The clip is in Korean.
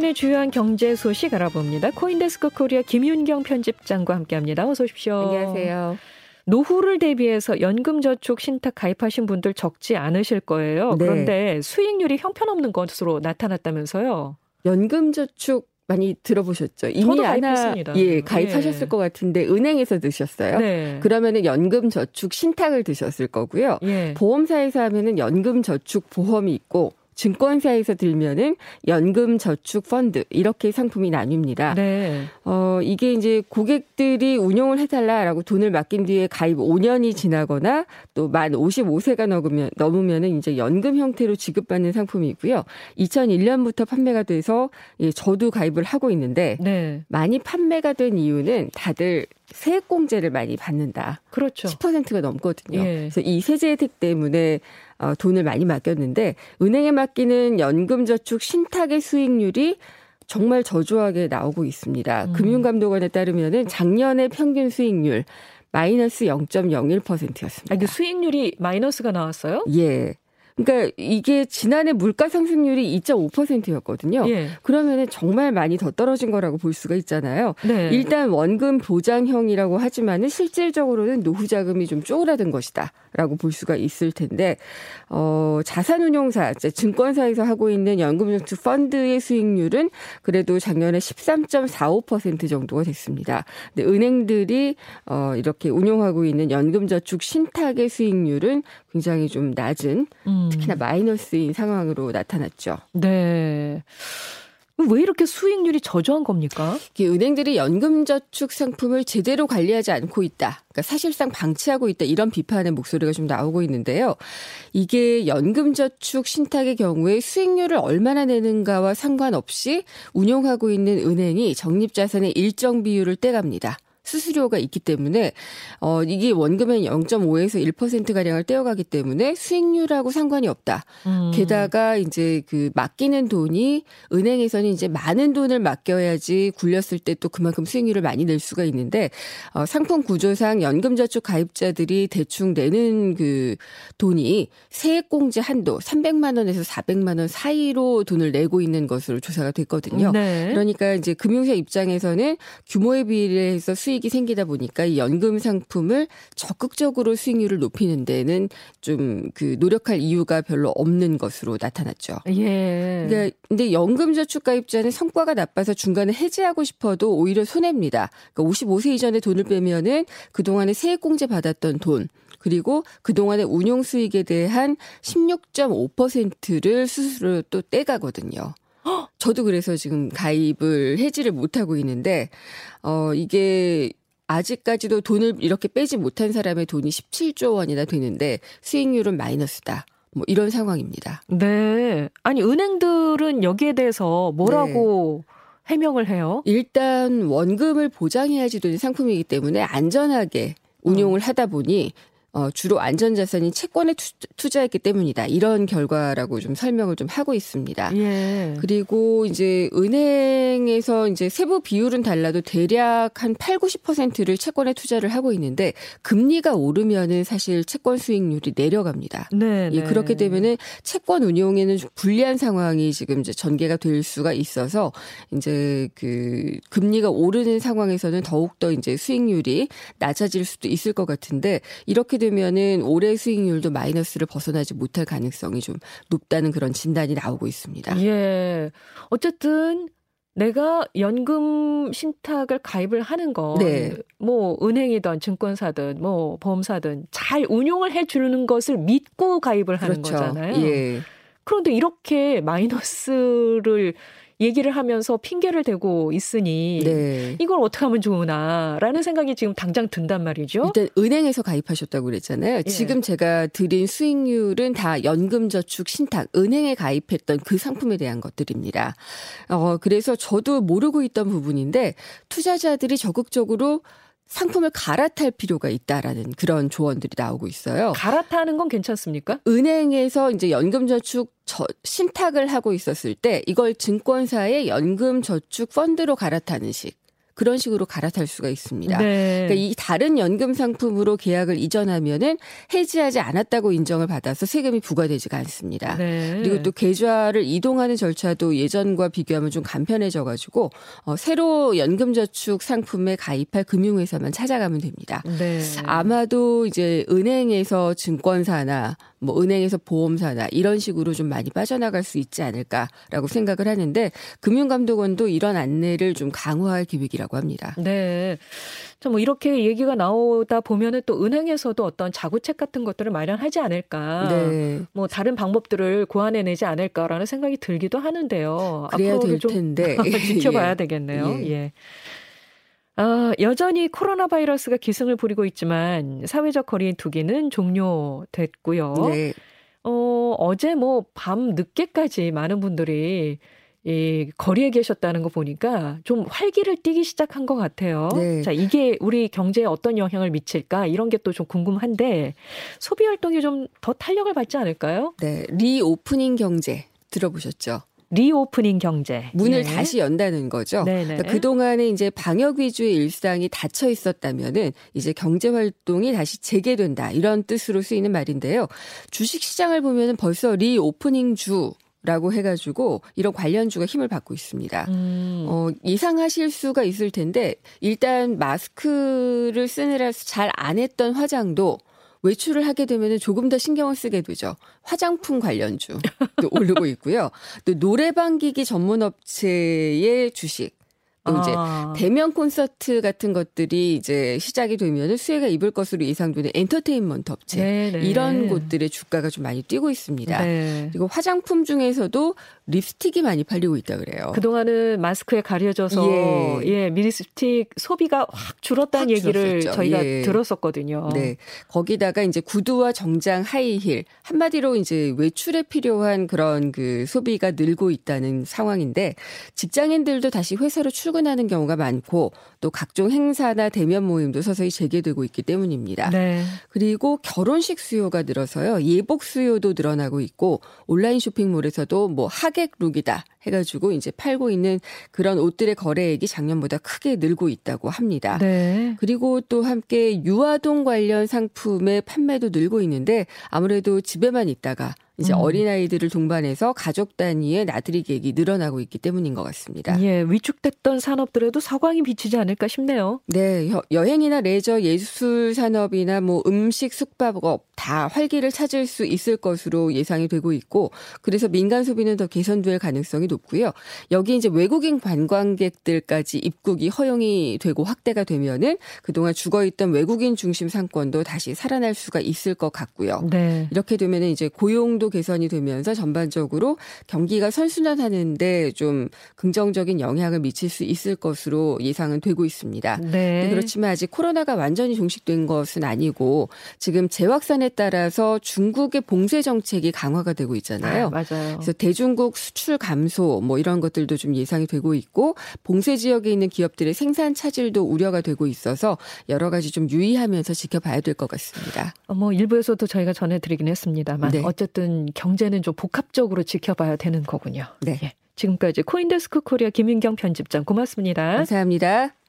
시간의 주요한 경제 소식 알아봅니다. 코인데스크 코리아 김윤경 편집장과 함께합니다. 어서 오십시오. 안녕하세요. 노후를 대비해서 연금저축 신탁 가입하신 분들 적지 않으실 거예요. 네. 그런데 수익률이 형편없는 것으로 나타났다면서요. 연금저축 많이 들어보셨죠? 이미 하나 예 가입하셨을 예. 것 같은데 은행에서 드셨어요. 네. 그러면은 연금저축 신탁을 드셨을 거고요. 예. 보험사에서 하면은 연금저축 보험이 있고 증권사에서 들면은 연금 저축 펀드 이렇게 상품이 나뉩니다. 네. 어 이게 이제 고객들이 운용을 해달라라고 돈을 맡긴 뒤에 가입 5년이 지나거나 또 만 55세가 넘으면 넘으면은 이제 연금 형태로 지급받는 상품이고요. 2001년부터 판매가 돼서 예, 저도 가입을 하고 있는데 네. 많이 판매가 된 이유는 다들 세액공제를 많이 받는다. 그렇죠. 10%가 넘거든요. 예. 그래서 이 세제 혜택 때문에 어, 돈을 많이 맡겼는데 은행에 맡기는 연금저축 신탁의 수익률이 정말 저조하게 나오고 있습니다. 음. 금융감독원에 따르면은 작년의 평균 수익률 마이너스 0.01%였습니다. 아, 그 수익률이 마이너스가 나왔어요? 예. 그러니까 이게 지난해 물가 상승률이 2.5%였거든요. 예. 그러면은 정말 많이 더 떨어진 거라고 볼 수가 있잖아요. 네. 일단 원금 보장형이라고 하지만은 실질적으로는 노후 자금이 좀 쪼그라든 것이다 라고 볼 수가 있을 텐데 어 자산운용사, 증권사에서 하고 있는 연금저축 펀드의 수익률은 그래도 작년에 13.45% 정도가 됐습니다. 근데 은행들이 어 이렇게 운용하고 있는 연금저축 신탁의 수익률은 굉장히 좀 낮은 음. 특히나 마이너스인 상황으로 나타났죠. 네. 왜 이렇게 수익률이 저조한 겁니까? 은행들이 연금저축 상품을 제대로 관리하지 않고 있다. 그러니까 사실상 방치하고 있다. 이런 비판의 목소리가 좀 나오고 있는데요. 이게 연금저축 신탁의 경우에 수익률을 얼마나 내는가와 상관없이 운용하고 있는 은행이 적립자산의 일정 비율을 떼갑니다. 수수료가 있기 때문에 어 이게 원금의 0.5에서 1% 가량을 떼어가기 때문에 수익률하고 상관이 없다. 음. 게다가 이제 그 맡기는 돈이 은행에서는 이제 많은 돈을 맡겨야지 굴렸을 때 또 그만큼 수익률을 많이 낼 수가 있는데 어 상품 구조상 연금저축 가입자들이 대충 내는 그 돈이 세액공제 한도 300만 원에서 400만 원 사이로 돈을 내고 있는 것으로 조사가 됐거든요. 네. 그러니까 이제 금융사 입장에서는 규모에 비례해서 수익 수익이 생기다 보니까 이 연금 상품을 적극적으로 수익률을 높이는 데는 좀 그 노력할 이유가 별로 없는 것으로 나타났죠. 예. 그러니까 근데 연금 저축 가입자는 성과가 나빠서 중간에 해지하고 싶어도 오히려 손해입니다. 그러니까 55세 이전에 돈을 빼면은 그동안에 세액공제 받았던 돈 그리고 그동안의 운용 수익에 대한 16.5%를 스스로 또 떼가거든요. 저도 그래서 지금 가입을 해지를 못하고 있는데, 어, 이게 아직까지도 돈을 이렇게 빼지 못한 사람의 돈이 17조 원이나 되는데 수익률은 마이너스다. 뭐 이런 상황입니다. 네. 아니, 은행들은 여기에 대해서 뭐라고 네. 해명을 해요? 일단 원금을 보장해야지 되는 상품이기 때문에 안전하게 운용을 하다 보니 어, 주로 안전자산인 채권에 투, 자했기 때문이다. 이런 결과라고 좀 설명을 좀 하고 있습니다. 예. 그리고 이제 은행에서 이제 세부 비율은 달라도 대략 한 8, 90%를 채권에 투자를 하고 있는데 금리가 오르면은 사실 채권 수익률이 내려갑니다. 네. 예, 네. 그렇게 되면은 채권 운용에는 좀 불리한 상황이 지금 이제 전개가 될 수가 있어서 이제 그 금리가 오르는 상황에서는 더욱더 이제 수익률이 낮아질 수도 있을 것 같은데 이렇게 되면은 올해 수익률도 마이너스를 벗어나지 못할 가능성이 좀 높다는 그런 진단이 나오고 있습니다. 예. 어쨌든 내가 연금 신탁을 가입을 하는 거, 네. 뭐 은행이든 증권사든 뭐 보험사든 잘 운용을 해주는 것을 믿고 가입을 하는 그렇죠. 거잖아요. 예. 그런데 이렇게 마이너스를 얘기를 하면서 핑계를 대고 있으니 네. 이걸 어떻게 하면 좋으나라는 생각이 지금 당장 든단 말이죠. 일단 은행에서 가입하셨다고 그랬잖아요. 예. 지금 제가 드린 수익률은 다 연금저축 신탁 은행에 가입했던 그 상품에 대한 것들입니다. 어 그래서 저도 모르고 있던 부분인데 투자자들이 적극적으로 상품을 갈아탈 필요가 있다라는 그런 조언들이 나오고 있어요. 갈아타는 건 괜찮습니까? 은행에서 이제 연금저축 저, 신탁을 하고 있었을 때 이걸 증권사의 연금저축 펀드로 갈아타는 식. 그런 식으로 갈아탈 수가 있습니다. 네. 그러니까 이 다른 연금 상품으로 계약을 이전하면은 해지하지 않았다고 인정을 받아서 세금이 부과되지가 않습니다. 네. 그리고 또 계좌를 이동하는 절차도 예전과 비교하면 좀 간편해져 가지고 어, 새로 연금 저축 상품에 가입할 금융회사만 찾아가면 됩니다. 네. 아마도 이제 은행에서 증권사나 뭐 은행에서 보험사나 이런 식으로 좀 많이 빠져나갈 수 있지 않을까라고 생각을 하는데 금융감독원도 이런 안내를 좀 강화할 계획이라고 합니다. 네. 뭐 이렇게 얘기가 나오다 보면은 또 은행에서도 어떤 자구책 같은 것들을 마련하지 않을까. 네. 뭐 다른 방법들을 고안해내지 않을까라는 생각이 들기도 하는데요. 그래야 될 텐데 지켜봐야 예. 되겠네요. 예. 예. 어, 여전히 코로나 바이러스가 기승을 부리고 있지만 사회적 거리 두기는 종료됐고요. 네. 어, 어제 뭐 밤 늦게까지 많은 분들이 이 거리에 계셨다는 거 보니까 좀 활기를 띠기 시작한 것 같아요. 네. 자, 이게 우리 경제에 어떤 영향을 미칠까 이런 게 또 좀 궁금한데 소비 활동이 좀 더 탄력을 받지 않을까요? 네, reopening 경제 들어보셨죠? reopening 경제. 문을 네. 다시 연다는 거죠. 그러니까 그 동안에 이제 방역 위주의 일상이 닫혀 있었다면은 이제 경제 활동이 다시 재개된다. 이런 뜻으로 쓰이는 말인데요. 주식 시장을 보면은 벌써 reopening 주 라고 해가지고 이런 관련주가 힘을 받고 있습니다. 음. 어, 예상하실 수가 있을 텐데 일단 마스크를 쓰느라 잘 안 했던 화장도 외출을 하게 되면 조금 더 신경을 쓰게 되죠. 화장품 관련주 오르고 있고요. 또 노래방 기기 전문 업체의 주식 또 이제 아. 대면 콘서트 같은 것들이 이제 시작이 되면 수혜가 입을 것으로 예상되는 엔터테인먼트 업체 네네. 이런 곳들의 주가가 좀 많이 뛰고 있습니다. 네. 그리고 화장품 중에서도 립스틱이 많이 팔리고 있다 그래요. 그동안은 마스크에 가려져서 예, 예 립스틱 소비가 확 줄었다는 확 얘기를 줄었었죠. 저희가 예. 들었었거든요. 네. 거기다가 이제 구두와 정장, 하이힐 한마디로 이제 외출에 필요한 그런 그 소비가 늘고 있다는 상황인데 직장인들도 다시 회사로 출 근하는 경우가 많고 또 각종 행사나 대면 모임도 서서히 재개되고 있기 때문입니다. 네. 그리고 결혼식 수요가 늘어서요. 예복 수요도 늘어나고 있고 온라인 쇼핑몰에서도 뭐 하객 룩이다 해가지고 이제 팔고 있는 그런 옷들의 거래액이 작년보다 크게 늘고 있다고 합니다. 네. 그리고 또 함께 유아동 관련 상품의 판매도 늘고 있는데 아무래도 집에만 있다가 이제 음. 어린아이들을 동반해서 가족 단위의 나들이 계획이 늘어나고 있기 때문인 것 같습니다. 예, 위축됐던 산업들에도 서광이 비치지 않을까 싶네요. 네, 여, 행이나 레저, 예술 산업이나 뭐 음식, 숙박업 다 활기를 찾을 수 있을 것으로 예상이 되고 있고 그래서 민간 소비는 더 개선될 가능성이 높고요. 여기 이제 외국인 관광객들까지 입국이 허용이 되고 확대가 되면은 그동안 죽어 있던 외국인 중심 상권도 다시 살아날 수가 있을 것 같고요. 네. 이렇게 되면은 이제 고용도 개선이 되면서 전반적으로 경기가 선순환하는데 좀 긍정적인 영향을 미칠 수 있을 것으로 예상은 되고 있습니다. 네. 그렇지만 아직 코로나가 완전히 종식된 것은 아니고 지금 재확산에 따라서 중국의 봉쇄 정책이 강화가 되고 있잖아요. 아, 맞아요. 그래서 대중국 수출 감소 뭐 이런 것들도 좀 예상이 되고 있고 봉쇄 지역에 있는 기업들의 생산 차질도 우려가 되고 있어서 여러 가지 좀 유의하면서 지켜봐야 될 것 같습니다. 어, 뭐 일부에서도 저희가 전해드리긴 했습니다만 네. 어쨌든 경제는 좀 복합적으로 지켜봐야 되는 거군요. 네. 예. 지금까지 코인데스크 코리아 김윤경 편집장 고맙습니다. 감사합니다.